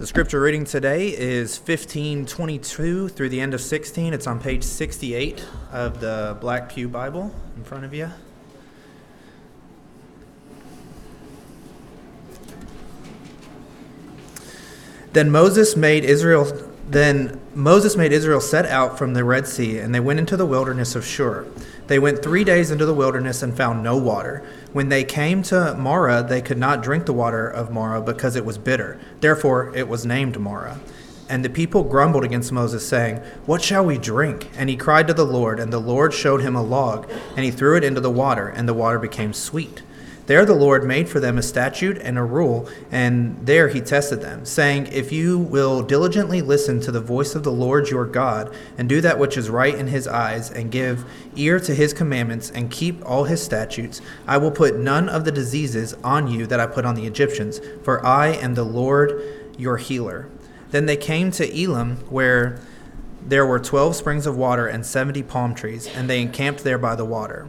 The scripture reading today is 1522 through the end of 16. It's on page 68 of the Black Pew Bible in front of you. Then Moses made Israel then Moses made Israel set out from the Red Sea, and they went into the wilderness of Shur. They went three days into the wilderness and found no water. When they came to Marah, they could not drink the water of Marah because it was bitter. Therefore, it was named Marah. And the people grumbled against Moses, saying, What shall we drink? And he cried to the Lord, and the Lord showed him a log, and he threw it into the water, and the water became sweet. There the Lord made for them a statute and a rule, and there he tested them, saying, If you will diligently listen to the voice of the Lord your God, and do that which is right in his eyes, and give ear to his commandments, and keep all his statutes, I will put none of the diseases on you that I put on the Egyptians, for I am the Lord your healer. Then they came to Elim, where there were twelve springs of water and seventy palm trees, and they encamped there by the water.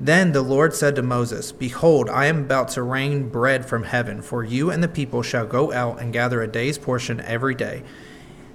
Then the Lord said to Moses, Behold, I am about to rain bread from heaven, for you and the people shall go out and gather a day's portion every day,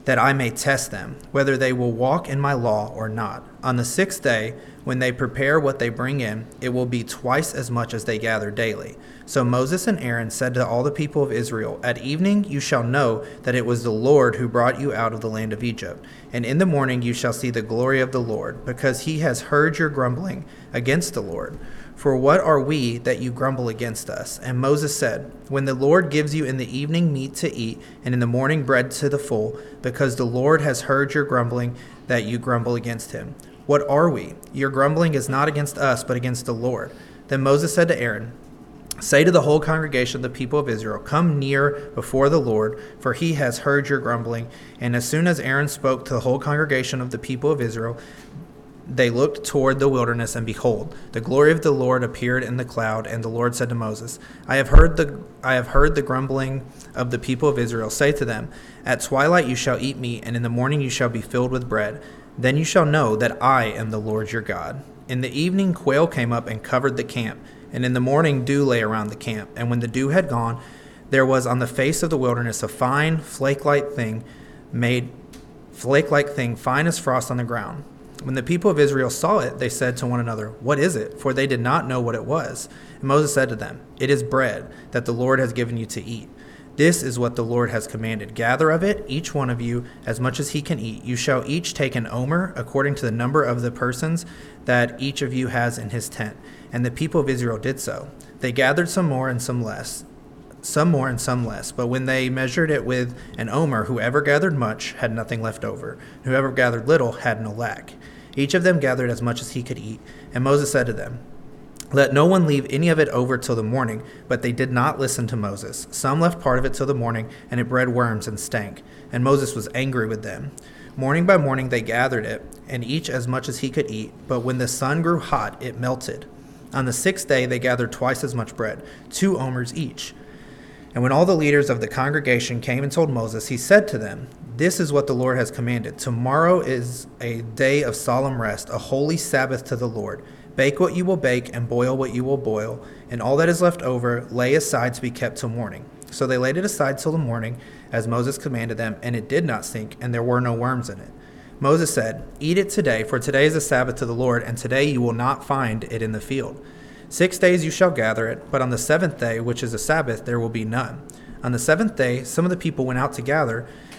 that I may test them, whether they will walk in my law or not. On the sixth day, when they prepare what they bring in, it will be twice as much as they gather daily. So Moses and Aaron said to all the people of Israel, At evening you shall know that it was the Lord who brought you out of the land of Egypt. And in the morning you shall see the glory of the Lord, because he has heard your grumbling against the Lord. For what are we that you grumble against us? And Moses said, When the Lord gives you in the evening meat to eat, and in the morning bread to the full, because the Lord has heard your grumbling, that you grumble against him. What are we? Your grumbling is not against us, but against the Lord. Then Moses said to Aaron, Say to the whole congregation of the people of Israel, Come near before the Lord, for he has heard your grumbling. And as soon as Aaron spoke to the whole congregation of the people of Israel, they looked toward the wilderness, and behold, the glory of the Lord appeared in the cloud. And the Lord said to Moses, I have heard the I have heard the grumbling of the people of Israel. Say to them, At twilight you shall eat meat, and in the morning you shall be filled with bread. Then you shall know that I am the Lord your God. In the evening quail came up and covered the camp, and in the morning dew lay around the camp. And when the dew had gone, there was on the face of the wilderness a fine flake-like thing, made flake-like thing, fine as frost on the ground. When the people of Israel saw it, they said to one another, What is it? For they did not know what it was. And Moses said to them, It is bread that the Lord has given you to eat. This is what the Lord has commanded. Gather of it, each one of you, as much as he can eat. You shall each take an omer, according to the number of the persons that each of you has in his tent. And the people of Israel did so. They gathered some more and some less, some more and some less. But when they measured it with an omer, whoever gathered much had nothing left over. Whoever gathered little had no lack. Each of them gathered as much as he could eat. And Moses said to them, Let no one leave any of it over till the morning. But they did not listen to Moses. Some left part of it till the morning, and it bred worms and stank. And Moses was angry with them. Morning by morning they gathered it, and each as much as he could eat. But when the sun grew hot, it melted. On the sixth day they gathered twice as much bread, two omers each. And when all the leaders of the congregation came and told Moses, he said to them, This is what the Lord has commanded. Tomorrow is a day of solemn rest, a holy Sabbath to the Lord. Bake what you will bake, and boil what you will boil, and all that is left over lay aside to be kept till morning. So they laid it aside till the morning, as Moses commanded them, and it did not stink, and there were no worms in it. Moses said, Eat it today, for today is a Sabbath to the Lord, and today you will not find it in the field. Six days you shall gather it, but on the seventh day, which is a Sabbath, there will be none. On the seventh day, some of the people went out to gather,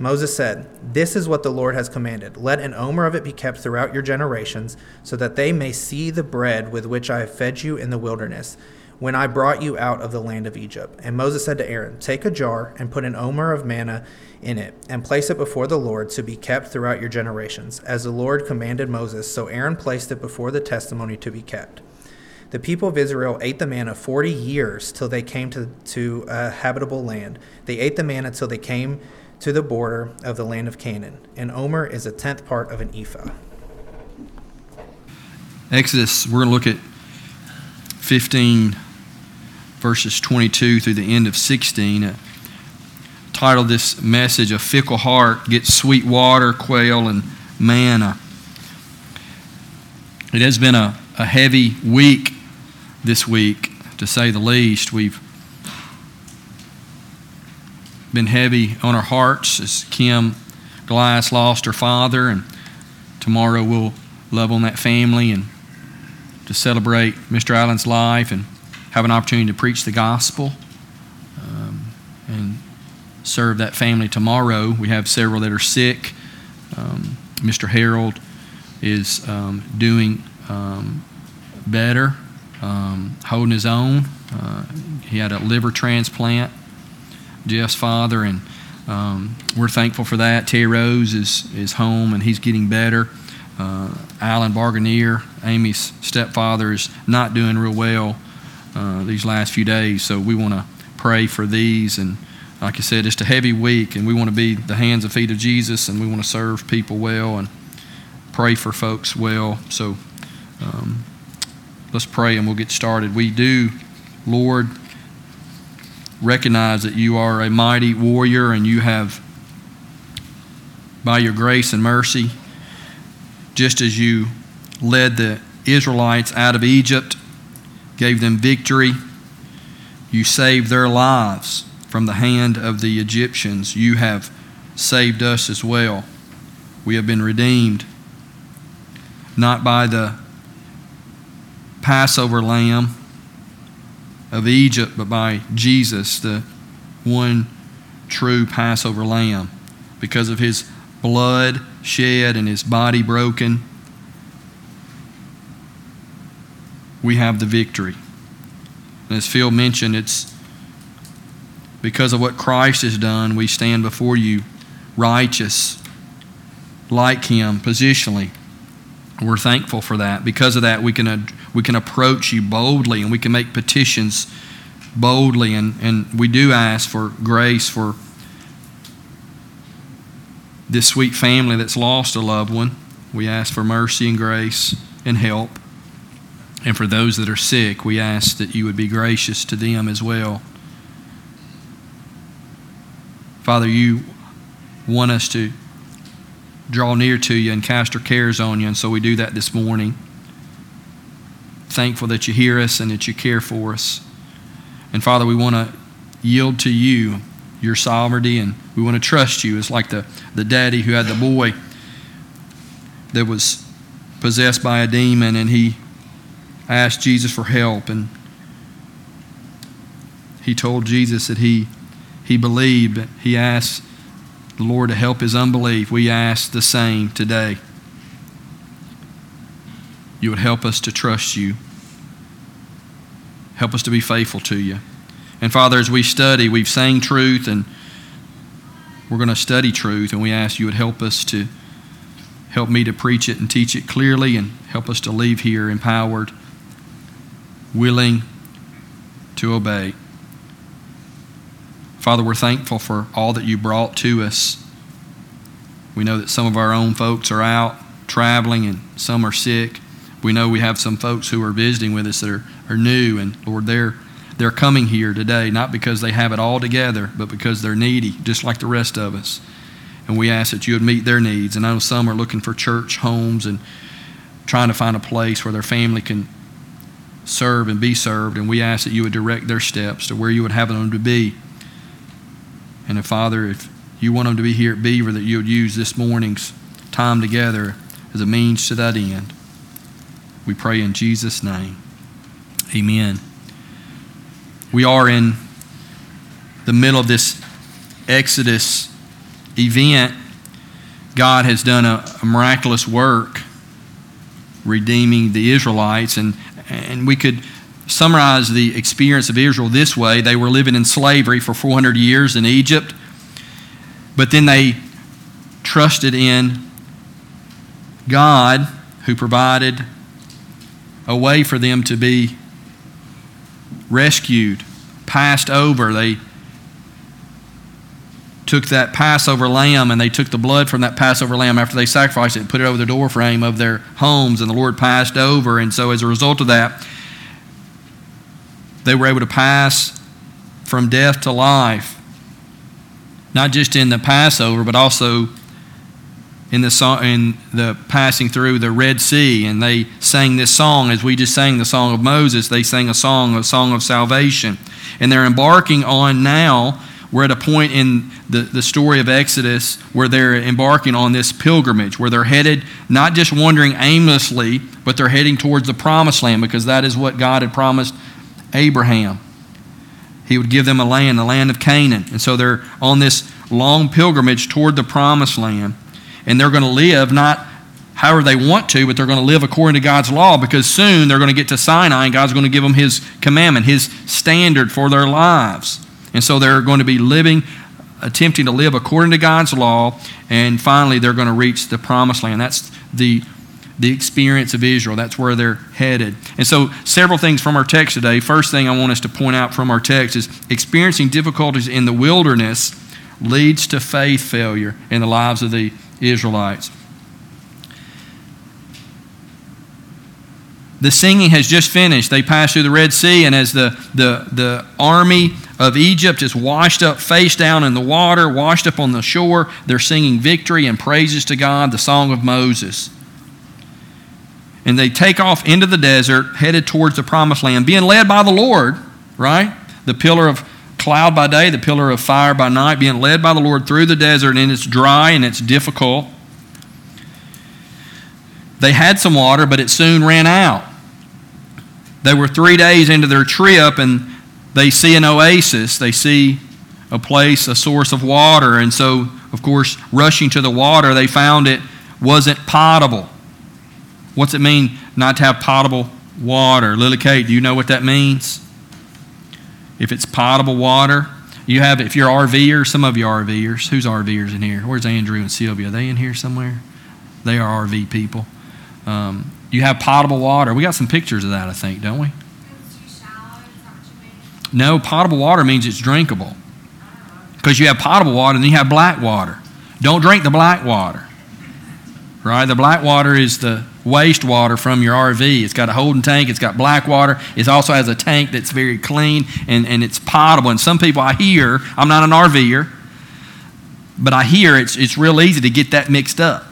Moses said, This is what the Lord has commanded. Let an omer of it be kept throughout your generations, so that they may see the bread with which I have fed you in the wilderness, when I brought you out of the land of Egypt. And Moses said to Aaron, Take a jar and put an omer of manna in it, and place it before the Lord to be kept throughout your generations. As the Lord commanded Moses, so Aaron placed it before the testimony to be kept. The people of Israel ate the manna forty years till they came to, to a habitable land. They ate the manna till they came to the border of the land of Canaan. An omer is a tenth part of an ephah. Exodus, we're going to look at 15 verses 22 through the end of 16. Uh, titled this message, A Fickle Heart Gets Sweet Water, Quail, and Manna. It has been a, a heavy week this week, to say the least. We've been heavy on our hearts as Kim Glass lost her father, and tomorrow we'll love on that family and to celebrate Mr. Allen's life and have an opportunity to preach the gospel um, and serve that family tomorrow. We have several that are sick. Um, Mr. Harold is um, doing um, better, um, holding his own. Uh, he had a liver transplant Jeff's father, and um, we're thankful for that. Terry Rose is, is home and he's getting better. Uh, Alan Barganier, Amy's stepfather, is not doing real well uh, these last few days, so we want to pray for these. And like I said, it's a heavy week, and we want to be the hands and feet of Jesus, and we want to serve people well and pray for folks well. So um, let's pray and we'll get started. We do, Lord, recognize that you are a mighty warrior and you have, by your grace and mercy, just as you led the Israelites out of Egypt, gave them victory, you saved their lives from the hand of the Egyptians. You have saved us as well. We have been redeemed, not by the Passover lamb of Egypt, but by Jesus, the one true Passover lamb. Because of his blood shed and his body broken, we have the victory. And as Phil mentioned, it's because of what Christ has done, we stand before you righteous, like him positionally. We're thankful for that. Because of that, we can, we can approach you boldly and we can make petitions boldly. And, and we do ask for grace for this sweet family that's lost a loved one. We ask for mercy and grace and help. And for those that are sick, we ask that you would be gracious to them as well. Father, you want us to draw near to you and cast our cares on you. And so we do that this morning. Thankful that you hear us and that you care for us. And Father, we want to yield to you your sovereignty and we want to trust you. It's like the, the daddy who had the boy that was possessed by a demon and he asked Jesus for help and he told Jesus that he he believed. He asked the Lord to help his unbelief. We ask the same today. You would help us to trust you. Help us to be faithful to you. And Father, as we study, we've sang truth and we're going to study truth, and we ask you would help us to help me to preach it and teach it clearly and help us to leave here empowered, willing to obey. Father, we're thankful for all that you brought to us. We know that some of our own folks are out traveling and some are sick. We know we have some folks who are visiting with us that are, are new, and Lord, they're, they're coming here today not because they have it all together, but because they're needy, just like the rest of us. And we ask that you would meet their needs. And I know some are looking for church homes and trying to find a place where their family can serve and be served. And we ask that you would direct their steps to where you would have them to be. And if, Father, if you want them to be here at Beaver, that you would use this morning's time together as a means to that end. We pray in Jesus' name. Amen. We are in the middle of this Exodus event, God has done a, a miraculous work redeeming the Israelites. And, and we could summarize the experience of Israel this way they were living in slavery for 400 years in Egypt, but then they trusted in God who provided a way for them to be rescued, passed over. They took that Passover lamb and they took the blood from that Passover lamb after they sacrificed it and put it over the doorframe of their homes, and the Lord passed over. And so, as a result of that, they were able to pass from death to life, not just in the Passover, but also in the, in the passing through the Red Sea, and they sang this song as we just sang the song of Moses. They sang a song, a song of salvation, and they're embarking on now. We're at a point in the, the story of Exodus where they're embarking on this pilgrimage, where they're headed not just wandering aimlessly, but they're heading towards the promised land because that is what God had promised Abraham. He would give them a land, the land of Canaan. And so they're on this long pilgrimage toward the promised land and they're going to live not however they want to, but they're going to live according to God's law because soon they're going to get to Sinai and God's going to give them His commandment, His standard for their lives. And so they're going to be living, attempting to live according to God's law, and finally they're going to reach the promised land. That's the the experience of Israel. That's where they're headed. And so, several things from our text today. First thing I want us to point out from our text is experiencing difficulties in the wilderness leads to faith failure in the lives of the Israelites. The singing has just finished. They passed through the Red Sea, and as the, the, the army of Egypt is washed up face down in the water, washed up on the shore, they're singing victory and praises to God, the song of Moses. And they take off into the desert, headed towards the promised land, being led by the Lord, right? The pillar of cloud by day, the pillar of fire by night, being led by the Lord through the desert, and it's dry and it's difficult. They had some water, but it soon ran out. They were three days into their trip, and they see an oasis. They see a place, a source of water. And so, of course, rushing to the water, they found it wasn't potable. What's it mean not to have potable water? Lily Kate, do you know what that means? if it's potable water. You have, if you're RVers, some of you RVers. Who's RVers in here? Where's Andrew and Sylvia? Are they in here somewhere? They are RV people. Um, you have potable water. We got some pictures of that, I think, don't we? No, potable water means it's drinkable. Because you have potable water and then you have black water. Don't drink the black water. Right? The black water is the wastewater from your RV. It's got a holding tank, it's got black water. It also has a tank that's very clean and, and it's potable. And some people I hear, I'm not an RVer, but I hear it's, it's real easy to get that mixed up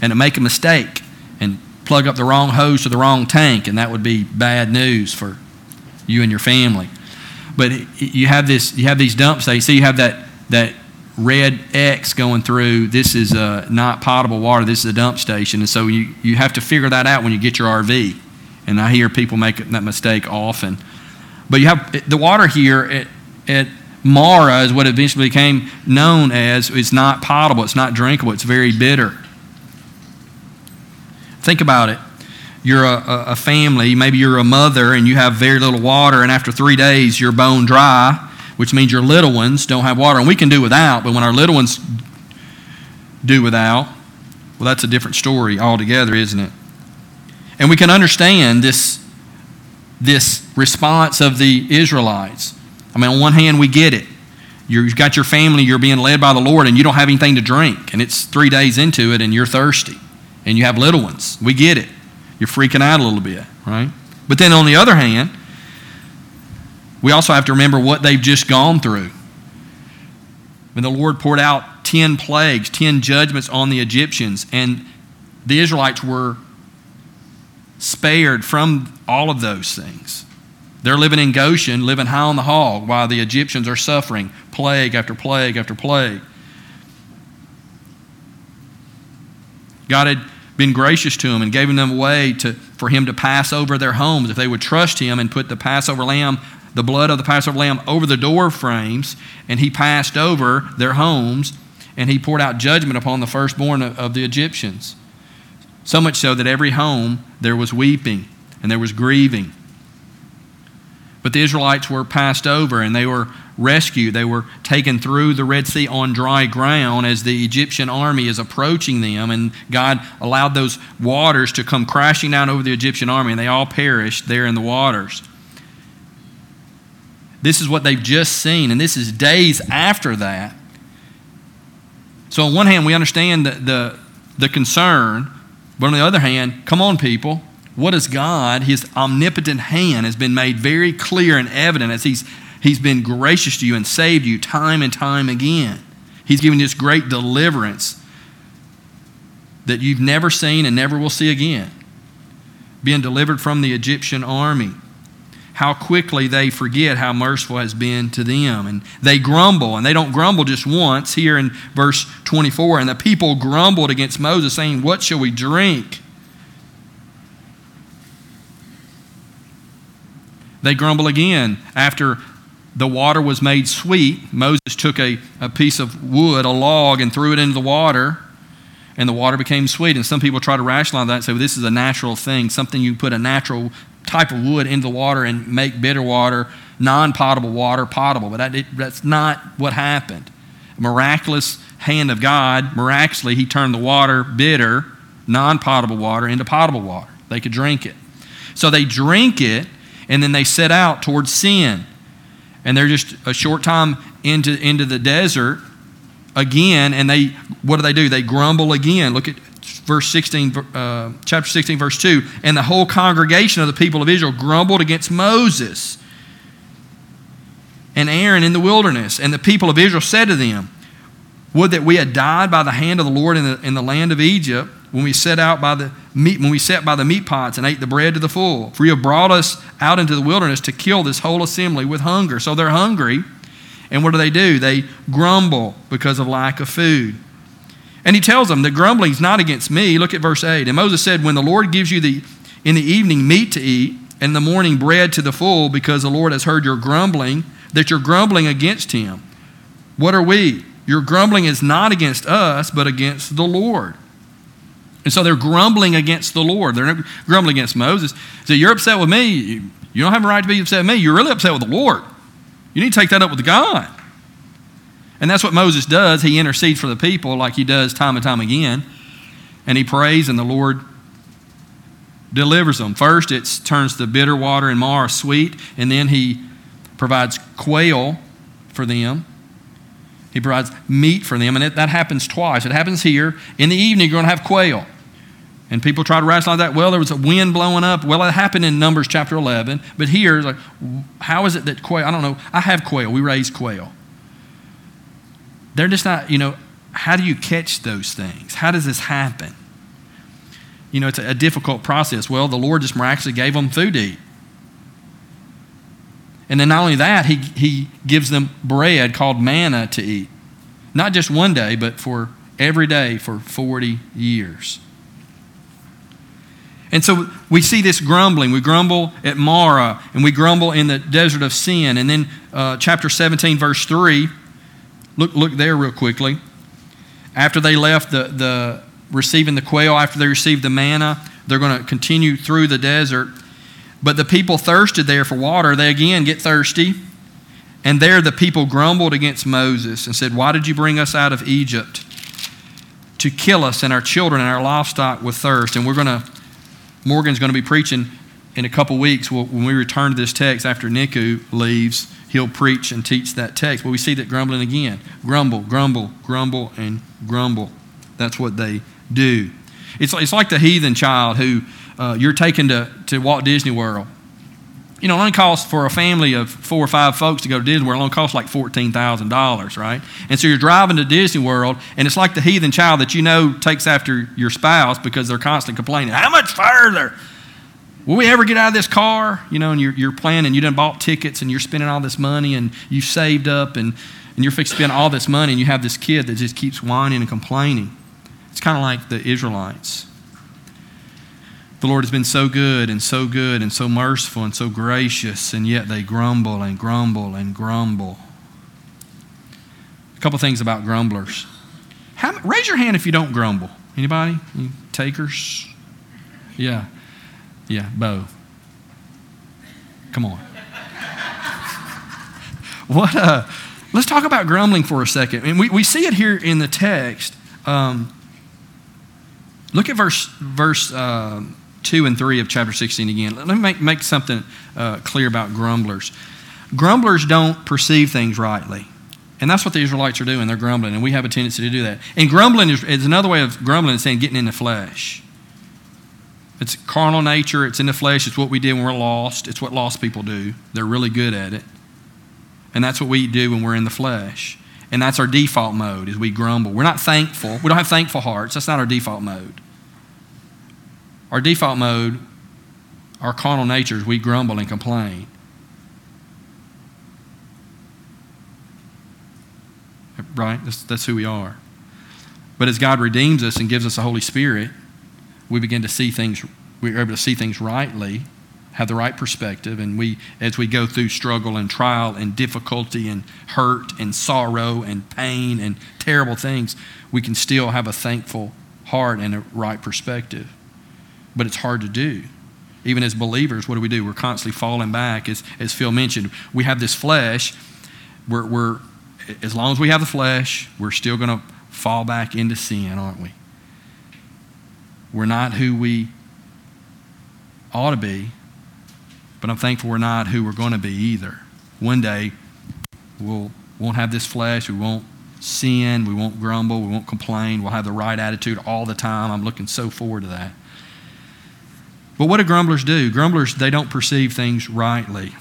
and to make a mistake and plug up the wrong hose to the wrong tank, and that would be bad news for you and your family. But you have this, you have these dump stations. See, you have that that red X going through, this is uh, not potable water, this is a dump station. And so you, you have to figure that out when you get your RV. And I hear people make that mistake often. But you have the water here at, at Marah is what eventually became known as it's not potable, it's not drinkable, it's very bitter. Think about it. You're a, a family, maybe you're a mother, and you have very little water, and after three days you're bone dry which means your little ones don't have water. And we can do without, but when our little ones do without, well, that's a different story altogether, isn't it? And we can understand this, this response of the Israelites. I mean, on one hand, we get it. You've got your family, you're being led by the Lord, and you don't have anything to drink. And it's three days into it, and you're thirsty. And you have little ones. We get it. You're freaking out a little bit, right? But then on the other hand, we also have to remember what they've just gone through. When the Lord poured out 10 plagues, 10 judgments on the Egyptians, and the Israelites were spared from all of those things. They're living in Goshen, living high on the hog, while the Egyptians are suffering plague after plague after plague. God had been gracious to them and gave them a way to, for Him to pass over their homes if they would trust Him and put the Passover lamb the blood of the Passover lamb over the door frames, and he passed over their homes, and he poured out judgment upon the firstborn of, the Egyptians. So much so that every home there was weeping and there was grieving. But the Israelites were passed over and they were rescued. They were taken through the Red Sea on dry ground as the Egyptian army is approaching them. And God allowed those waters to come crashing down over the Egyptian army, and they all perished there in the waters. This is what they've just seen, and this is days after that. So, on one hand, we understand the, the, the concern, but on the other hand, come on, people. What is God? His omnipotent hand has been made very clear and evident as He's He's been gracious to you and saved you time and time again. He's given this great deliverance that you've never seen and never will see again. Being delivered from the Egyptian army. How quickly they forget how merciful has been to them. And they grumble, and they don't grumble just once. Here in verse 24, and the people grumbled against Moses, saying, What shall we drink? They grumble again after the water was made sweet. Moses took a, a piece of wood, a log, and threw it into the water, and the water became sweet. And some people try to rationalize that and say, well, this is a natural thing, something you put a natural type of wood into the water and make bitter water, non potable water, potable. But that, it, that's not what happened. Miraculous hand of God, miraculously, He turned the water bitter, non potable water, into potable water. They could drink it. So they drink it, and then they set out towards sin and they're just a short time into, into the desert again, and they, what do they do? They grumble again. Look at verse 16, uh, chapter 16, verse 2. And the whole congregation of the people of Israel grumbled against Moses and Aaron in the wilderness. And the people of Israel said to them, Would that we had died by the hand of the Lord in the, in the land of Egypt when we set out by the meat, when we sat by the meat pots and ate the bread to the full. For you have brought us out into the wilderness to kill this whole assembly with hunger. So they're hungry. And what do they do? They grumble because of lack of food. And he tells them, the grumbling is not against me. Look at verse 8. And Moses said, When the Lord gives you the in the evening meat to eat, and in the morning bread to the full, because the Lord has heard your grumbling, that you're grumbling against him. What are we? Your grumbling is not against us, but against the Lord. And so they're grumbling against the Lord. They're grumbling against Moses. So you're upset with me. You don't have a right to be upset with me. You're really upset with the Lord. You need to take that up with God. And that's what Moses does. He intercedes for the people like he does time and time again. And he prays, and the Lord delivers them. First, it turns the bitter water in Marah sweet, and then he provides quail for them. He provides meat for them, and it, that happens twice. It happens here. In the evening, you're going to have quail. And people try to rationalize that. Well, there was a wind blowing up. Well, it happened in Numbers chapter 11. But here, like, how is it that quail? I don't know. I have quail. We raise quail. They're just not, you know, how do you catch those things? How does this happen? You know, it's a, difficult process. Well, the Lord just miraculously gave them food to eat. And then not only that, he, he gives them bread called manna to eat. Not just one day, but for every day for 40 years. And so we see this grumbling. We grumble at Marah, and we grumble in the desert of sin. And then uh, chapter 17, verse 3, look, look there real quickly. After they left the, the receiving the quail, after they received the manna, they're going to continue through the desert. But the people thirsted there for water. They again get thirsty. And there the people grumbled against Moses and said, Why did you bring us out of Egypt? To kill us and our children and our livestock with thirst. And we're going to, Morgan's going to be preaching in a couple weeks when we return to this text after Niku leaves. He'll preach and teach that text. But we see that grumbling again. Grumble, grumble, grumble, and grumble. That's what they do. It's, it's like the heathen child who uh, you're taken to, to Walt Disney World. You know, it only costs for a family of four or five folks to go to Disney World, it only costs like $14,000, right? And so you're driving to Disney World, and it's like the heathen child that you know takes after your spouse because they're constantly complaining, How much further? Will we ever get out of this car? You know, and you're, you're planning, you done bought tickets and you're spending all this money and you've saved up and, and you're fixing to spend all this money and you have this kid that just keeps whining and complaining. It's kind of like the Israelites. The Lord has been so good and so good and so merciful and so gracious, and yet they grumble and grumble and grumble. A couple things about grumblers. How, raise your hand if you don't grumble. Anybody? Any takers? Yeah. Yeah, Bo. Come on. what, uh, let's talk about grumbling for a second. And we, we see it here in the text. Um, look at verse, verse uh, 2 and 3 of chapter 16 again. Let me make, make something uh, clear about grumblers. Grumblers don't perceive things rightly. And that's what the Israelites are doing. They're grumbling, and we have a tendency to do that. And grumbling is, is another way of grumbling, and saying getting in the flesh. It's carnal nature, it's in the flesh, it's what we did when we're lost, it's what lost people do. They're really good at it. And that's what we do when we're in the flesh. And that's our default mode, is we grumble. We're not thankful. We don't have thankful hearts. That's not our default mode. Our default mode, our carnal nature, is we grumble and complain. Right? That's, that's who we are. But as God redeems us and gives us the Holy Spirit, we begin to see things, we're able to see things rightly, have the right perspective, and we, as we go through struggle and trial and difficulty and hurt and sorrow and pain and terrible things, we can still have a thankful heart and a right perspective. But it's hard to do. Even as believers, what do we do? We're constantly falling back. As, as Phil mentioned, we have this flesh. We're, we're, as long as we have the flesh, we're still going to fall back into sin, aren't we? We're not who we ought to be, but I'm thankful we're not who we're going to be either. One day, we'll, won't have this flesh. We won't sin. We won't grumble. We won't complain. We'll have the right attitude all the time. I'm looking so forward to that. But what do grumblers do? Grumblers, they don't perceive things rightly.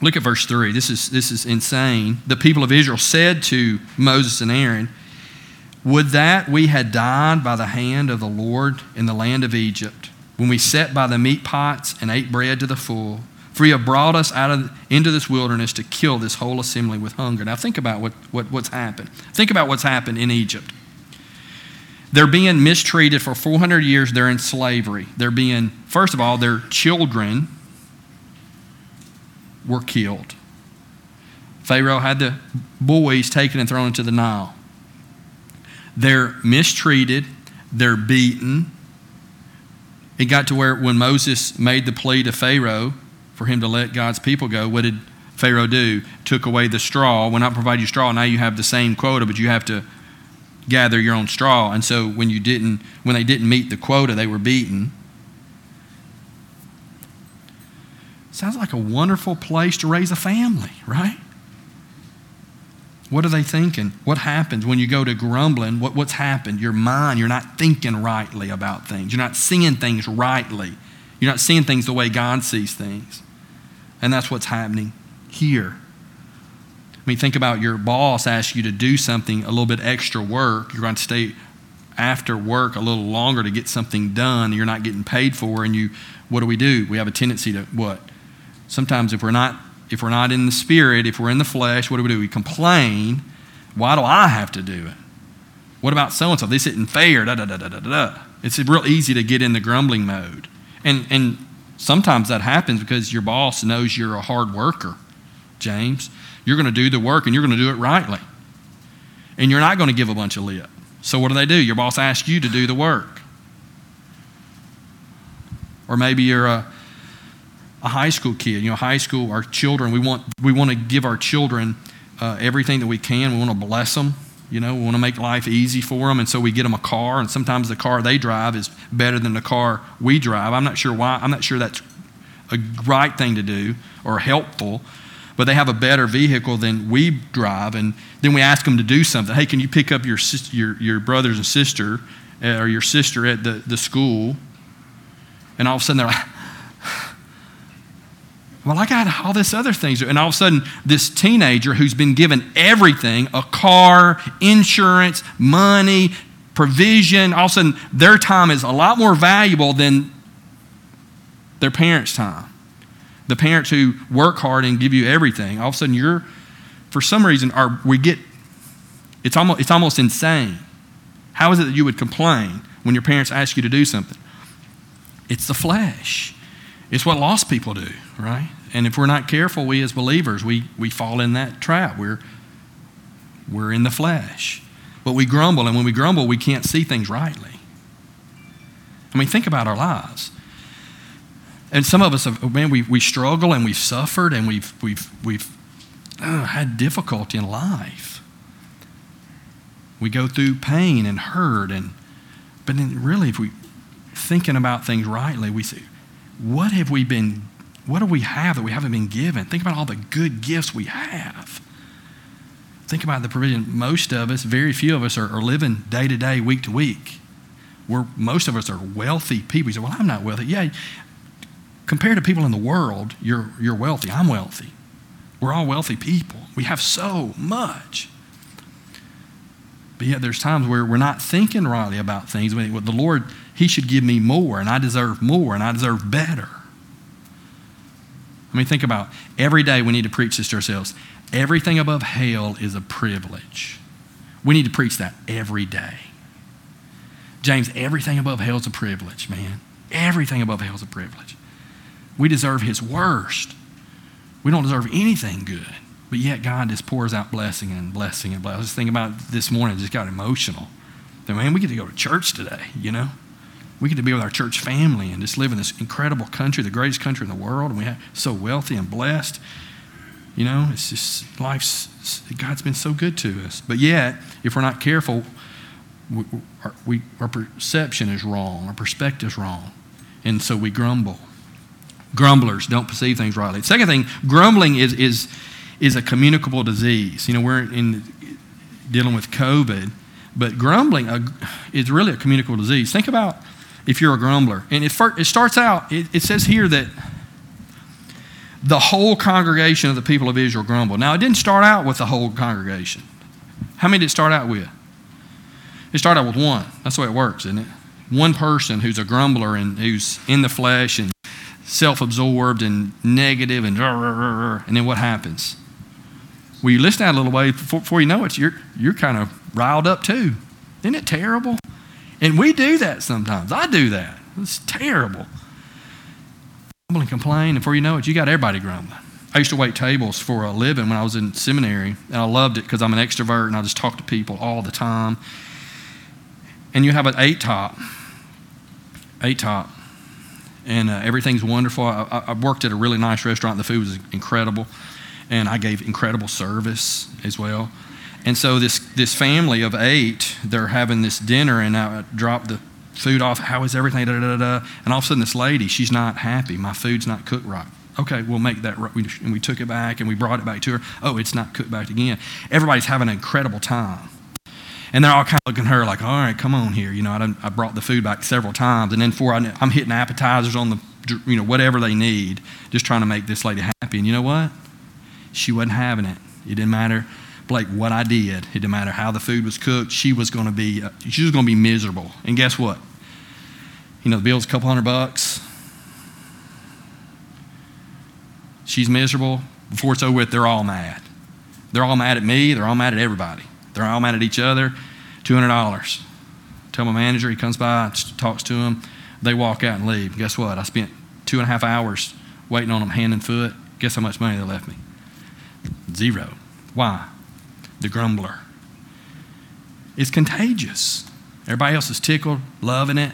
Look at verse 3. This is, this is insane. The people of Israel said to Moses and Aaron, would that we had died by the hand of the Lord in the land of Egypt, when we sat by the meat pots and ate bread to the full. For you have brought us out of, into this wilderness to kill this whole assembly with hunger. Now think about what, what, what's happened. Think about what's happened in Egypt. They're being mistreated for 400 years. They're in slavery. They're being, first of all, their children were killed. Pharaoh had the boys taken and thrown into the Nile. They're mistreated, they're beaten. It got to where when Moses made the plea to Pharaoh for him to let God's people go, what did Pharaoh do? Took away the straw. Will not provide you straw. Now you have the same quota, but you have to gather your own straw. And so when you didn't, when they didn't meet the quota, they were beaten. Sounds like a wonderful place to raise a family, right? What are they thinking? What happens when you go to grumbling? What, what's happened? Your mind, you're not thinking rightly about things. You're not seeing things rightly. You're not seeing things the way God sees things. And that's what's happening here. I mean, think about your boss asks you to do something, a little bit extra work. You're going to stay after work a little longer to get something done you're not getting paid for. And you, what do we do? We have a tendency to what? Sometimes if we're not if we're not in the spirit, if we're in the flesh, what do we do? We complain. Why do I have to do it? What about so and so? This isn't fair. Da, da, da, da, da, da. It's real easy to get in the grumbling mode. And, and sometimes that happens because your boss knows you're a hard worker, James. You're going to do the work and you're going to do it rightly. And you're not going to give a bunch of lip. So what do they do? Your boss asks you to do the work. Or maybe you're a a high school kid. You know, high school, our children, we want, we want to give our children uh, everything that we can. We want to bless them. You know, we want to make life easy for them. And so we get them a car, and sometimes the car they drive is better than the car we drive. I'm not sure why. I'm not sure that's a right thing to do or helpful, but they have a better vehicle than we drive. And then we ask them to do something. Hey, can you pick up your, your, your brothers and sister uh, or your sister at the, the school? And all of a sudden they're like, well, I got all this other things. And all of a sudden, this teenager who's been given everything a car, insurance, money, provision all of a sudden, their time is a lot more valuable than their parents' time. The parents who work hard and give you everything, all of a sudden, you're, for some reason, are, we get, it's almost, it's almost insane. How is it that you would complain when your parents ask you to do something? It's the flesh. It's what lost people do, right? And if we're not careful, we as believers, we, we fall in that trap. We're, we're in the flesh. But we grumble, and when we grumble, we can't see things rightly. I mean, think about our lives. And some of us, have, man, we, we struggle and we've suffered and we've, we've, we've uh, had difficulty in life. We go through pain and hurt, and but then really, if we thinking about things rightly, we say, what have we been, what do we have that we haven't been given? Think about all the good gifts we have. Think about the provision. Most of us, very few of us, are, are living day to day, week to week. We're, most of us are wealthy people. You say, well, I'm not wealthy. Yeah, compared to people in the world, you're, you're wealthy. I'm wealthy. We're all wealthy people. We have so much. But yet there's times where we're not thinking rightly about things. Well, the Lord, He should give me more, and I deserve more, and I deserve better. I mean, think about every day we need to preach this to ourselves. Everything above hell is a privilege. We need to preach that every day. James, everything above hell is a privilege, man. Everything above hell is a privilege. We deserve His worst. We don't deserve anything good. But yet God just pours out blessing and blessing and blessing. I was just thinking about this morning, just got emotional. That man, we get to go to church today, you know? We get to be with our church family and just live in this incredible country, the greatest country in the world, and we are so wealthy and blessed. You know, it's just life's God's been so good to us. But yet, if we're not careful, we, our, we, our perception is wrong, our perspective is wrong, and so we grumble. Grumblers don't perceive things rightly. Second thing, grumbling is is is a communicable disease. You know, we're in dealing with COVID, but grumbling uh, is really a communicable disease. Think about if you're a grumbler. And it, it starts out, it, it says here that the whole congregation of the people of Israel grumbled. Now, it didn't start out with the whole congregation. How many did it start out with? It started out with one. That's the way it works, isn't it? One person who's a grumbler and who's in the flesh and self absorbed and negative and, and then what happens? Well, you listen out a little way, before, before you know it, you're, you're kind of riled up too. Isn't it terrible? And we do that sometimes. I do that. It's terrible. Grumble and complain, and before you know it, you got everybody grumbling. I used to wait tables for a living when I was in seminary, and I loved it because I'm an extrovert and I just talk to people all the time. And you have an eight top, eight top, and uh, everything's wonderful. I, I worked at a really nice restaurant. The food was incredible and I gave incredible service as well. And so this this family of eight, they're having this dinner, and I drop the food off. How is everything? Da, da, da, and all of a sudden, this lady, she's not happy. My food's not cooked right. Okay, we'll make that right. And we took it back and we brought it back to her. Oh, it's not cooked back again. Everybody's having an incredible time. And they're all kind of looking at her like, all right, come on here. You know, I, I brought the food back several times. And then for I'm hitting appetizers on the, you know, whatever they need, just trying to make this lady happy. And you know what? She wasn't having it. It didn't matter, Blake, what I did. It didn't matter how the food was cooked. She was going to be, she was going to be miserable. And guess what? You know, the bill's a couple hundred bucks. She's miserable. Before it's over with, they're all mad. They're all mad at me. They're all mad at everybody. They're all mad at each other. $200. Tell my manager, he comes by, talks to them. They walk out and leave. Guess what? I spent two and a half hours waiting on them hand and foot. Guess how much money they left me? Zero. Why? The grumbler. It's contagious. Everybody else is tickled, loving it.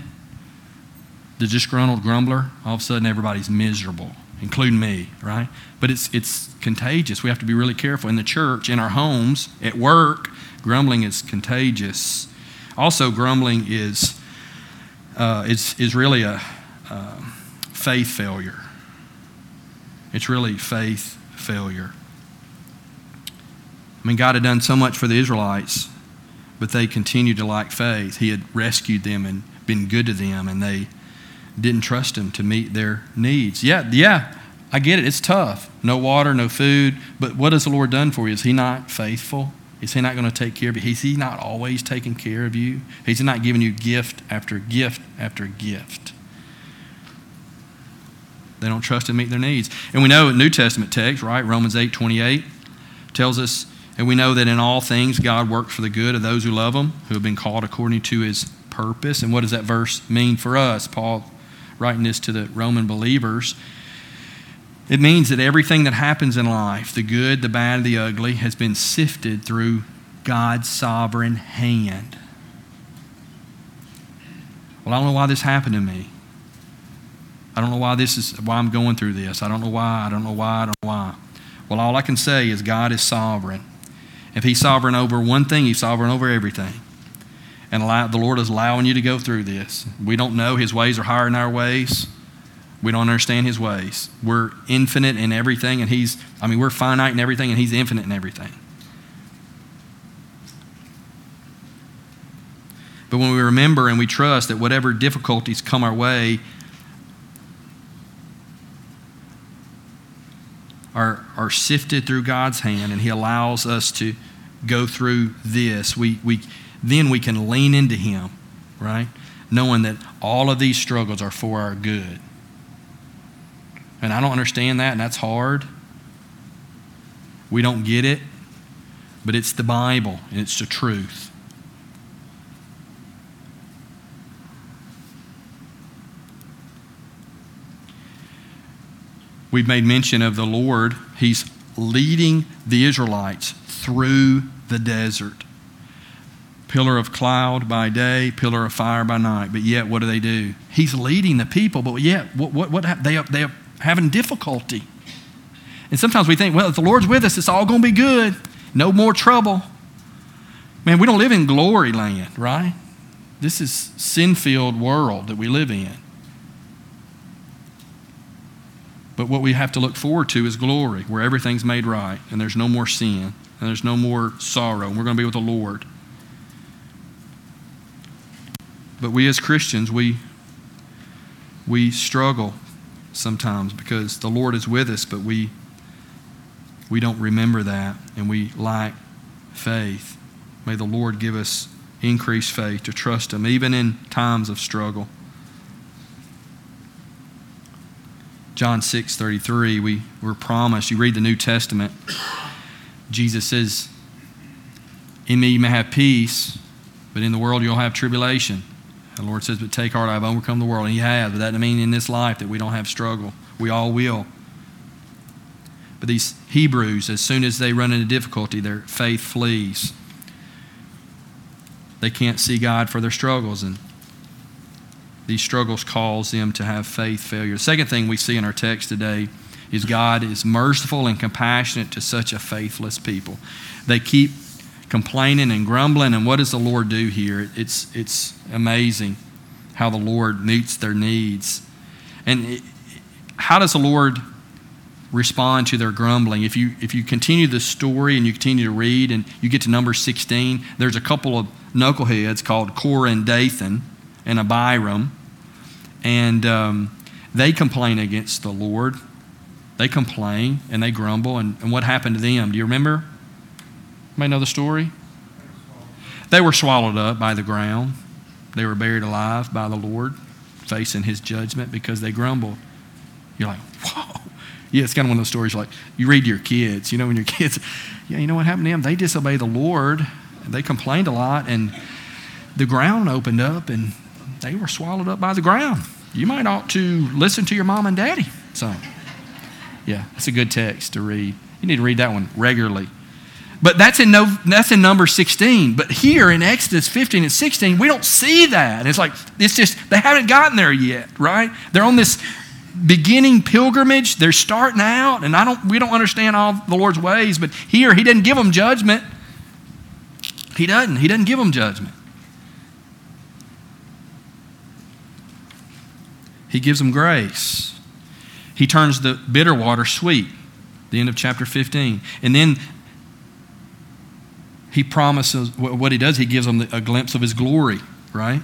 The disgruntled grumbler, all of a sudden everybody's miserable, including me, right? But it's, it's contagious. We have to be really careful. In the church, in our homes, at work, grumbling is contagious. Also, grumbling is, uh, is, is really a uh, faith failure. It's really faith failure. Mean, God had done so much for the Israelites, but they continued to lack faith. He had rescued them and been good to them, and they didn't trust Him to meet their needs. Yeah, yeah, I get it. It's tough. No water, no food. But what has the Lord done for you? Is He not faithful? Is He not going to take care of you? Is He not always taking care of you? He's not giving you gift after gift after gift. They don't trust to meet their needs. And we know in New Testament text, right? Romans 8 28 tells us and we know that in all things, God works for the good of those who love Him, who have been called according to His purpose. And what does that verse mean for us? Paul writing this to the Roman believers. It means that everything that happens in life, the good, the bad, the ugly, has been sifted through God's sovereign hand. Well, I don't know why this happened to me. I don't know why this is why I'm going through this. I don't know why. I don't know why. I don't know why. Well, all I can say is God is sovereign. If He's sovereign over one thing, He's sovereign over everything. And allow, the Lord is allowing you to go through this. We don't know His ways are higher than our ways. We don't understand His ways. We're infinite in everything, and He's, I mean, we're finite in everything, and He's infinite in everything. But when we remember and we trust that whatever difficulties come our way are, are sifted through God's hand and He allows us to go through this, we, we, then we can lean into Him, right? Knowing that all of these struggles are for our good. And I don't understand that, and that's hard. We don't get it, but it's the Bible, and it's the truth. We've made mention of the Lord. He's leading the Israelites through the desert. Pillar of cloud by day, pillar of fire by night. But yet, what do they do? He's leading the people, but yet, what, what, what they, they are having difficulty. And sometimes we think, well, if the Lord's with us, it's all going to be good. No more trouble. Man, we don't live in glory land, right? This is sin-filled world that we live in. But what we have to look forward to is glory, where everything's made right, and there's no more sin, and there's no more sorrow, and we're going to be with the Lord. But we as Christians, we, we struggle sometimes because the Lord is with us, but we, we don't remember that, and we lack faith. May the Lord give us increased faith to trust Him, even in times of struggle. John 6 33, we were promised, you read the New Testament, Jesus says, In me you may have peace, but in the world you'll have tribulation. The Lord says, But take heart, I've overcome the world. And He has, but that doesn't mean in this life that we don't have struggle. We all will. But these Hebrews, as soon as they run into difficulty, their faith flees. They can't see God for their struggles. And these struggles cause them to have faith failure. The second thing we see in our text today is God is merciful and compassionate to such a faithless people. They keep complaining and grumbling, and what does the Lord do here? It's, it's amazing how the Lord meets their needs. And it, how does the Lord respond to their grumbling? If you, if you continue the story and you continue to read and you get to number 16, there's a couple of knuckleheads called Korah and Dathan and Abiram and um, they complain against the Lord. They complain and they grumble. And, and what happened to them? Do you remember? Anybody know the story? They were swallowed up by the ground. They were buried alive by the Lord, facing his judgment because they grumbled. You're like, whoa. Yeah, it's kind of one of those stories like you read to your kids. You know, when your kids, yeah, you know what happened to them? They disobeyed the Lord. They complained a lot, and the ground opened up, and they were swallowed up by the ground. You might ought to listen to your mom and daddy. So, yeah, it's a good text to read. You need to read that one regularly. But that's in, no, that's in number 16. But here in Exodus 15 and 16, we don't see that. It's like, it's just, they haven't gotten there yet, right? They're on this beginning pilgrimage. They're starting out, and I don't, we don't understand all the Lord's ways. But here, He doesn't give them judgment. He doesn't. He doesn't give them judgment. He gives them grace. He turns the bitter water sweet. The end of chapter 15. And then he promises what he does, he gives them a glimpse of his glory, right?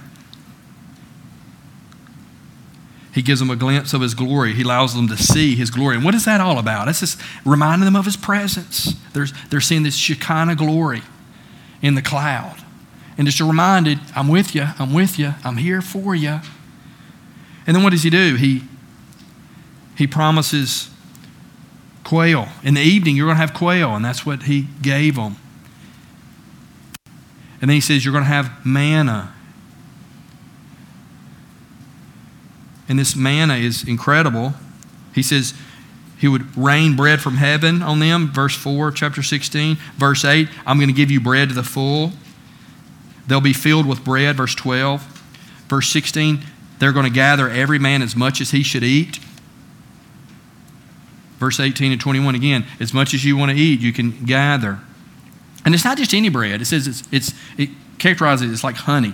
He gives them a glimpse of his glory. He allows them to see his glory. And what is that all about? It's just reminding them of his presence. They're, they're seeing this Shekinah glory in the cloud. And just a reminded, I'm with you, I'm with you, I'm here for you. And then what does he do? He, he promises quail. In the evening, you're going to have quail, and that's what he gave them. And then he says, You're going to have manna. And this manna is incredible. He says, He would rain bread from heaven on them, verse 4, chapter 16. Verse 8, I'm going to give you bread to the full. They'll be filled with bread, verse 12. Verse 16, they're going to gather every man as much as he should eat. Verse 18 and 21 again, as much as you want to eat, you can gather. And it's not just any bread. It says it's, it's it characterizes it as like honey,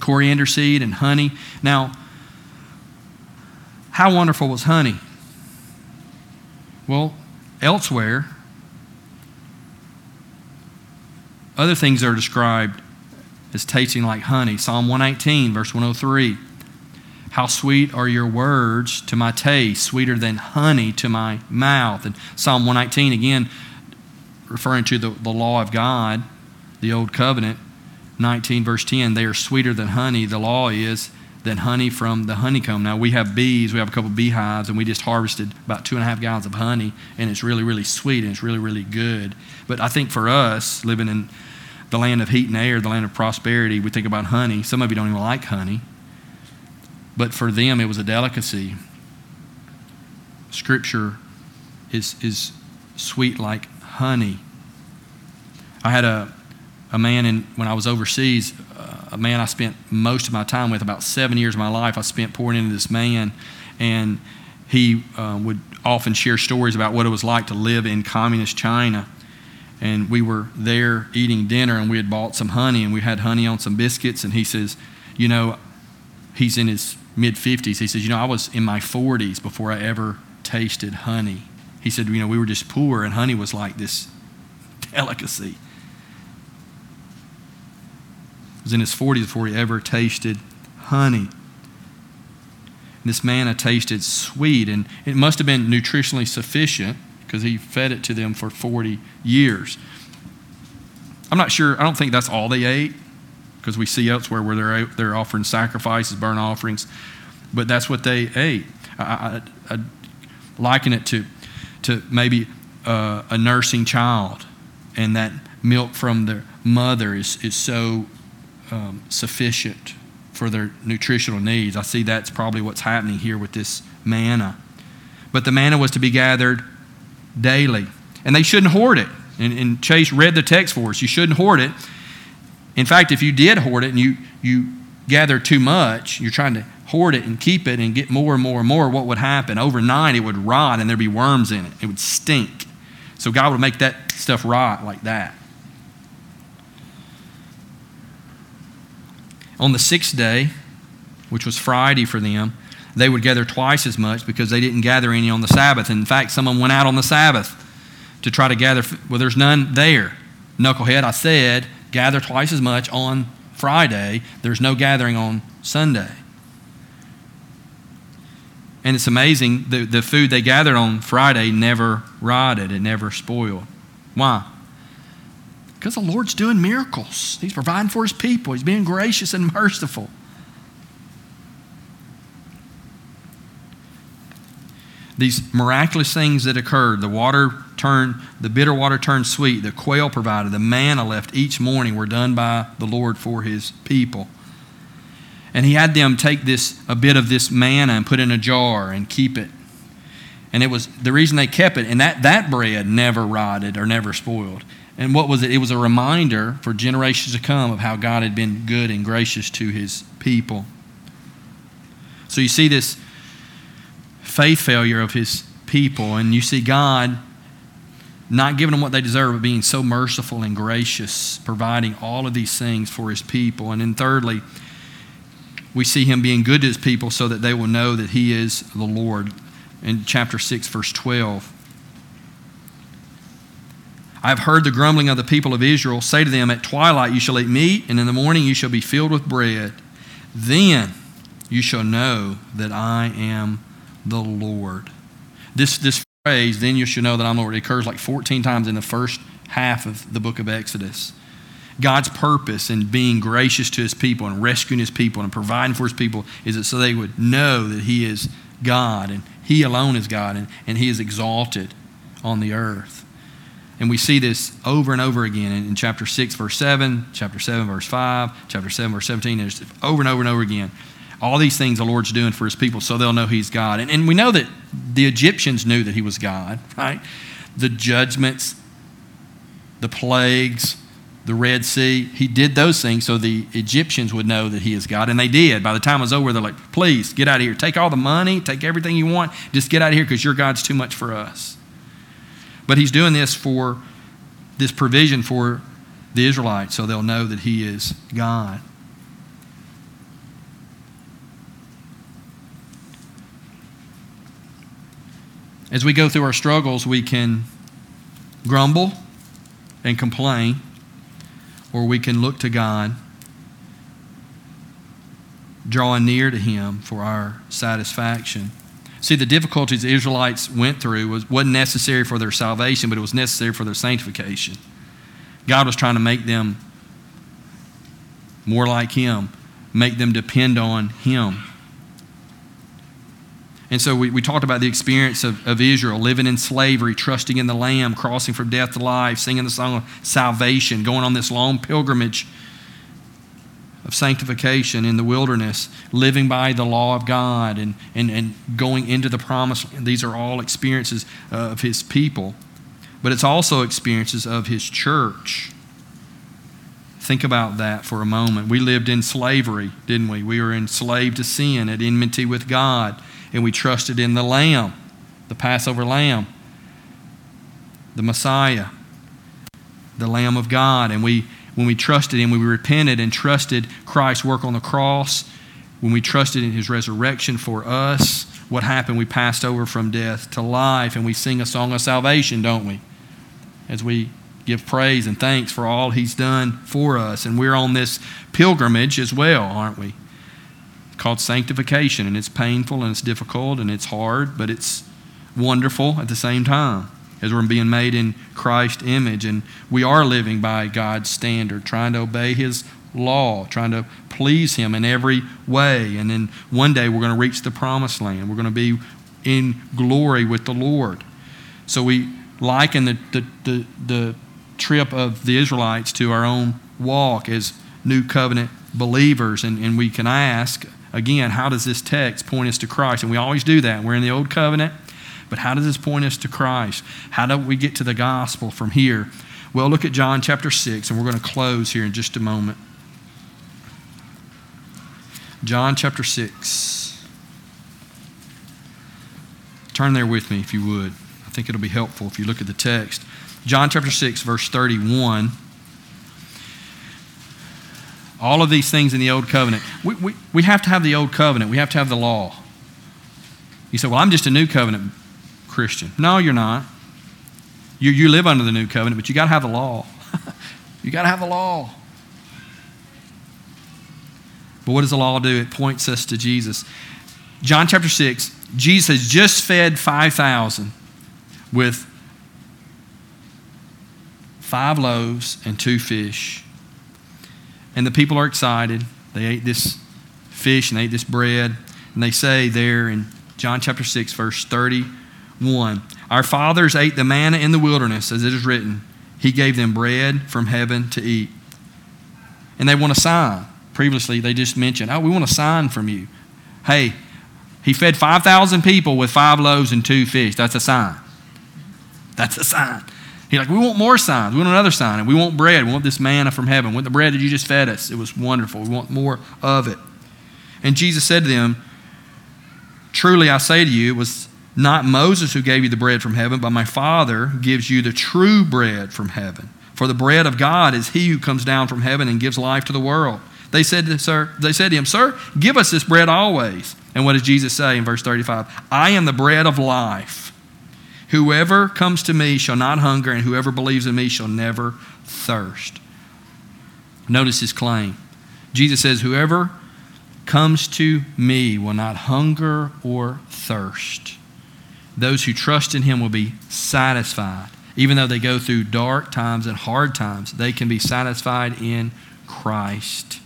coriander seed and honey. Now, how wonderful was honey? Well, elsewhere, other things are described as tasting like honey. Psalm 118, verse 103. How sweet are your words to my taste, sweeter than honey to my mouth. And Psalm 119, again, referring to the, the law of God, the old covenant, 19, verse 10, they are sweeter than honey. The law is than honey from the honeycomb. Now, we have bees, we have a couple beehives, and we just harvested about two and a half gallons of honey, and it's really, really sweet and it's really, really good. But I think for us, living in the land of heat and air, the land of prosperity, we think about honey. Some of you don't even like honey, but for them, it was a delicacy. Scripture is, is sweet like honey. I had a, a man in, when I was overseas, uh, a man I spent most of my time with, about seven years of my life, I spent pouring into this man. And he uh, would often share stories about what it was like to live in communist China. And we were there eating dinner, and we had bought some honey, and we had honey on some biscuits. And he says, You know, he's in his mid 50s. He says, You know, I was in my 40s before I ever tasted honey. He said, You know, we were just poor, and honey was like this delicacy. He was in his 40s before he ever tasted honey. This manna tasted sweet, and it must have been nutritionally sufficient because he fed it to them for 40 years. I'm not sure, I don't think that's all they ate because we see elsewhere where they're, they're offering sacrifices, burnt offerings, but that's what they ate. I, I, I liken it to, to maybe uh, a nursing child, and that milk from their mother is, is so um, sufficient for their nutritional needs. I see that's probably what's happening here with this manna. But the manna was to be gathered daily, and they shouldn't hoard it. And, and Chase read the text for us. You shouldn't hoard it. In fact, if you did hoard it and you, you gather too much, you're trying to hoard it and keep it and get more and more and more, what would happen? Overnight, it would rot and there'd be worms in it. It would stink. So God would make that stuff rot like that. On the sixth day, which was Friday for them, they would gather twice as much because they didn't gather any on the Sabbath. In fact, someone went out on the Sabbath to try to gather. Well, there's none there. Knucklehead, I said, gather twice as much on Friday. There's no gathering on Sunday. And it's amazing, the, the food they gathered on Friday never rotted, it never spoiled. Why? Because the Lord's doing miracles. He's providing for his people, He's being gracious and merciful. These miraculous things that occurred the water turned, the bitter water turned sweet, the quail provided, the manna left each morning were done by the Lord for his people. And he had them take this a bit of this manna and put in a jar and keep it. And it was the reason they kept it, and that, that bread never rotted or never spoiled. And what was it? It was a reminder for generations to come of how God had been good and gracious to his people. So you see this faith failure of his people, and you see God not giving them what they deserve, but being so merciful and gracious, providing all of these things for his people. And then, thirdly, we see him being good to his people so that they will know that he is the Lord. In chapter 6, verse 12. I have heard the grumbling of the people of Israel. Say to them, At twilight you shall eat meat, and in the morning you shall be filled with bread. Then you shall know that I am the Lord. This, this then you should know that I'm Lord, it occurs like 14 times in the first half of the book of Exodus. God's purpose in being gracious to his people and rescuing his people and providing for his people is that so they would know that he is God and he alone is God and, and he is exalted on the earth. And we see this over and over again in, in chapter 6, verse 7, chapter 7, verse 5, chapter 7, verse 17, and over and over and over again. All these things the Lord's doing for his people so they'll know he's God. And, and we know that the Egyptians knew that he was God, right? The judgments, the plagues, the Red Sea. He did those things so the Egyptians would know that he is God. And they did. By the time it was over, they're like, please get out of here. Take all the money, take everything you want. Just get out of here because your God's too much for us. But he's doing this for this provision for the Israelites so they'll know that he is God. As we go through our struggles, we can grumble and complain, or we can look to God, drawing near to Him for our satisfaction. See, the difficulties the Israelites went through was, wasn't necessary for their salvation, but it was necessary for their sanctification. God was trying to make them more like Him, make them depend on Him. And so we, we talked about the experience of, of Israel living in slavery, trusting in the Lamb, crossing from death to life, singing the song of salvation, going on this long pilgrimage of sanctification in the wilderness, living by the law of God, and, and, and going into the promise. These are all experiences of His people, but it's also experiences of His church. Think about that for a moment. We lived in slavery, didn't we? We were enslaved to sin, at enmity with God and we trusted in the Lamb, the Passover Lamb, the Messiah, the Lamb of God. And we, when we trusted Him, we repented and trusted Christ's work on the cross, when we trusted in His resurrection for us, what happened? We passed over from death to life, and we sing a song of salvation, don't we? As we give praise and thanks for all He's done for us. And we're on this pilgrimage as well, aren't we? Called sanctification, and it's painful and it's difficult and it's hard, but it's wonderful at the same time as we're being made in Christ's image. And we are living by God's standard, trying to obey His law, trying to please Him in every way. And then one day we're going to reach the promised land. We're going to be in glory with the Lord. So we liken the, the, the, the trip of the Israelites to our own walk as new covenant believers. And, and we can ask, Again, how does this text point us to Christ? And we always do that. We're in the Old Covenant, but how does this point us to Christ? How do we get to the gospel from here? Well, look at John chapter 6, and we're going to close here in just a moment. John chapter 6. Turn there with me if you would. I think it'll be helpful if you look at the text. John chapter 6, verse 31 all of these things in the Old Covenant. We, we, we have to have the Old Covenant, we have to have the law. You say, Well, I'm just a new covenant Christian. No, you're not. You, you live under the new covenant, but you got to have the law. you got to have the law. But what does the law do? It points us to Jesus. John chapter 6, Jesus has just fed 5,000 with five loaves and two fish. And the people are excited. They ate this fish and they ate this bread. And they say there in John chapter 6, verse 31 Our fathers ate the manna in the wilderness, as it is written. He gave them bread from heaven to eat. And they want a sign. Previously, they just mentioned, Oh, we want a sign from you. Hey, he fed 5,000 people with five loaves and two fish. That's a sign. That's a sign. He's like, we want more signs. We want another sign. And we want bread. We want this manna from heaven. We want the bread that you just fed us. It was wonderful. We want more of it. And Jesus said to them, Truly I say to you, it was not Moses who gave you the bread from heaven, but my Father gives you the true bread from heaven. For the bread of God is he who comes down from heaven and gives life to the world. They said to, sir, they said to him, Sir, give us this bread always. And what does Jesus say in verse 35? I am the bread of life. Whoever comes to me shall not hunger, and whoever believes in me shall never thirst. Notice his claim. Jesus says, Whoever comes to me will not hunger or thirst. Those who trust in him will be satisfied. Even though they go through dark times and hard times, they can be satisfied in Christ.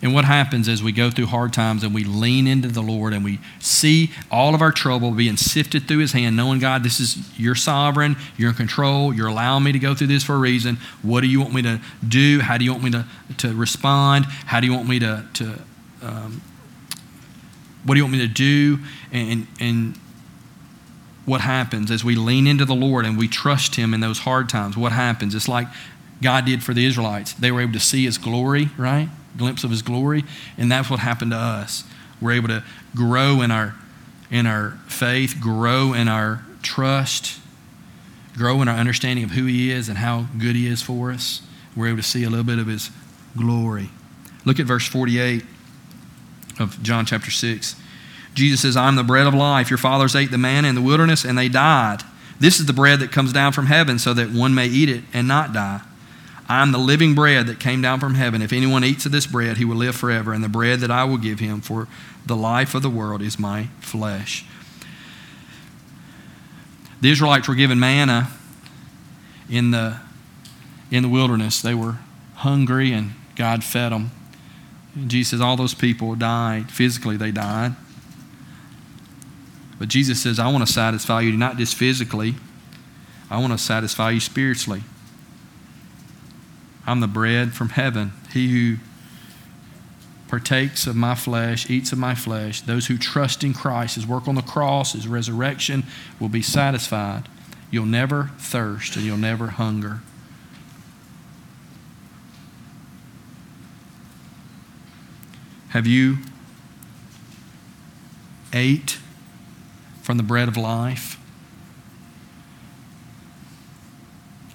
And what happens as we go through hard times and we lean into the Lord and we see all of our trouble being sifted through His hand, knowing, God, this is you're sovereign, you're in control, you're allowing me to go through this for a reason. What do you want me to do? How do you want me to, to respond? How do you want me to, to um, what do you want me to do? And, and what happens as we lean into the Lord and we trust Him in those hard times? What happens? It's like God did for the Israelites. They were able to see His glory, right? Glimpse of his glory and that's what happened to us. We're able to grow in our in our faith grow in our trust grow in our understanding of who he is and how good he is for us. We're able to see a little bit of his glory. Look at verse 48 of john chapter 6 jesus says i'm the bread of life. Your fathers ate the manna in the wilderness and they died. This is the bread that comes down from heaven so that one may eat it and not die I am the living bread that came down from heaven. If anyone eats of this bread, he will live forever. And the bread that I will give him for the life of the world is my flesh. The Israelites were given manna in the, in the wilderness. They were hungry, and God fed them. And Jesus says, All those people died. Physically, they died. But Jesus says, I want to satisfy you not just physically, I want to satisfy you spiritually. I'm the bread from heaven. He who partakes of my flesh, eats of my flesh, those who trust in Christ, his work on the cross, his resurrection, will be satisfied. You'll never thirst and you'll never hunger. Have you ate from the bread of life?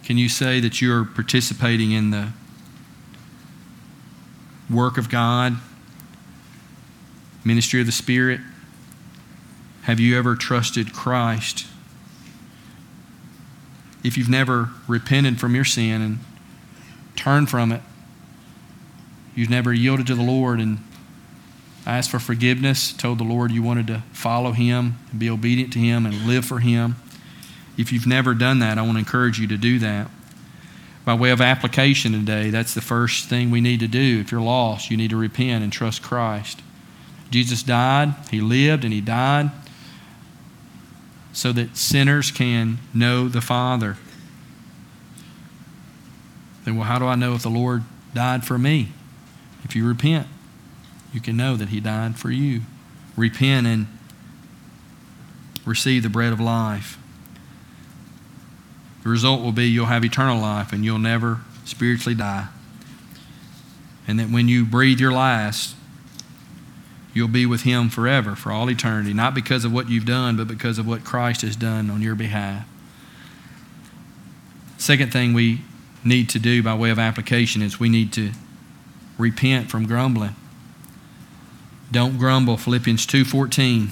Can you say that you're participating in the work of God, ministry of the Spirit? Have you ever trusted Christ? If you've never repented from your sin and turned from it, you've never yielded to the Lord and asked for forgiveness, told the Lord you wanted to follow Him be obedient to Him and live for Him. If you've never done that, I want to encourage you to do that. By way of application today, that's the first thing we need to do. If you're lost, you need to repent and trust Christ. Jesus died, He lived, and He died so that sinners can know the Father. Then, well, how do I know if the Lord died for me? If you repent, you can know that He died for you. Repent and receive the bread of life. The result will be you'll have eternal life and you'll never spiritually die. And that when you breathe your last, you'll be with Him forever, for all eternity, not because of what you've done, but because of what Christ has done on your behalf. Second thing we need to do by way of application is we need to repent from grumbling. Don't grumble, Philippians 2:14.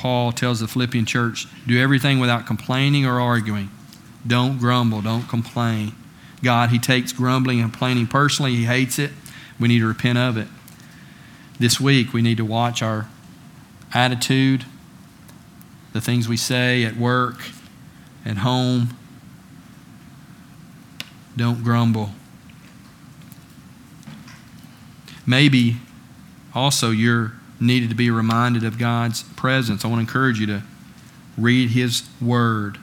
Paul tells the Philippian church do everything without complaining or arguing. Don't grumble, don't complain. God, He takes grumbling and complaining personally, He hates it. We need to repent of it. This week, we need to watch our attitude, the things we say at work, at home. Don't grumble. Maybe also you're needed to be reminded of God's presence. I want to encourage you to read His Word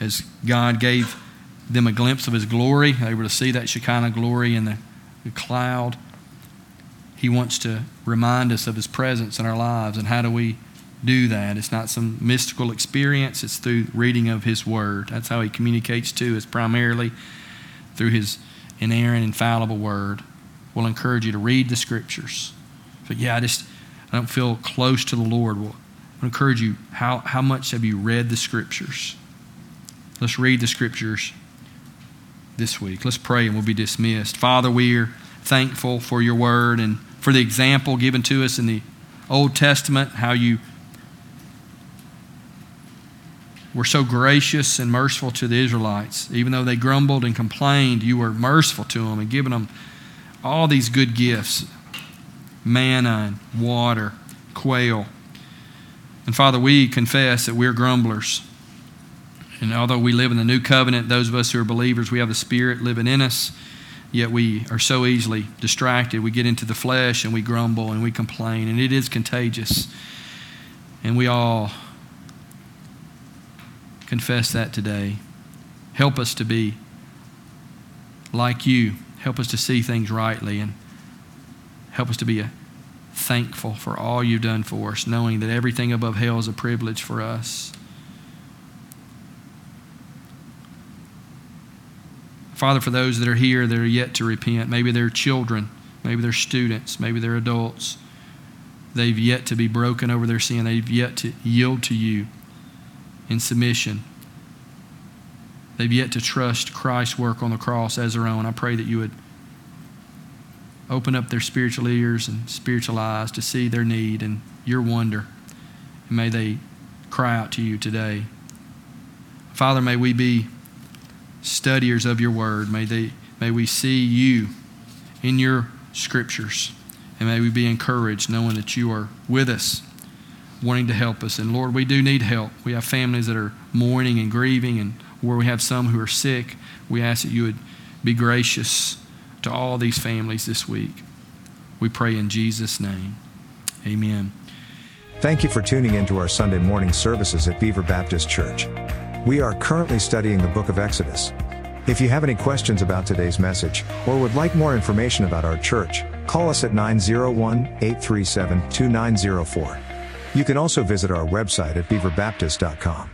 as God gave them a glimpse of His glory. They were to see that Shekinah glory in the, the cloud. He wants to remind us of His presence in our lives. And how do we do that? It's not some mystical experience, it's through reading of His Word. That's how He communicates to us, primarily through His inerrant, infallible Word. We'll encourage you to read the Scriptures. But yeah, I just I don't feel close to the Lord. Well, I encourage you, how, how much have you read the Scriptures? Let's read the Scriptures this week. Let's pray and we'll be dismissed. Father, we are thankful for your word and for the example given to us in the Old Testament, how you were so gracious and merciful to the Israelites. Even though they grumbled and complained, you were merciful to them and giving them all these good gifts manna and water, quail. And Father, we confess that we're grumblers. And although we live in the new covenant, those of us who are believers, we have the Spirit living in us. yet we are so easily distracted. We get into the flesh and we grumble and we complain, and it is contagious. And we all confess that today. Help us to be like you. Help us to see things rightly and help us to be thankful for all you've done for us, knowing that everything above hell is a privilege for us. Father, for those that are here that are yet to repent, maybe they're children, maybe they're students, maybe they're adults, they've yet to be broken over their sin, they've yet to yield to you in submission. They've yet to trust Christ's work on the cross as their own. I pray that you would open up their spiritual ears and spiritual eyes to see their need and your wonder. And may they cry out to you today. Father, may we be studiers of your word. May, they, may we see you in your scriptures. And may we be encouraged knowing that you are with us, wanting to help us. And Lord, we do need help. We have families that are mourning and grieving, and where we have some who are sick. We ask that you would be gracious to all these families this week. We pray in Jesus' name. Amen. Thank you for tuning in to our Sunday morning services at Beaver Baptist Church. We are currently studying the book of Exodus. If you have any questions about today's message, or would like more information about our church, call us at 901 837 2904. You can also visit our website at beaverbaptist.com.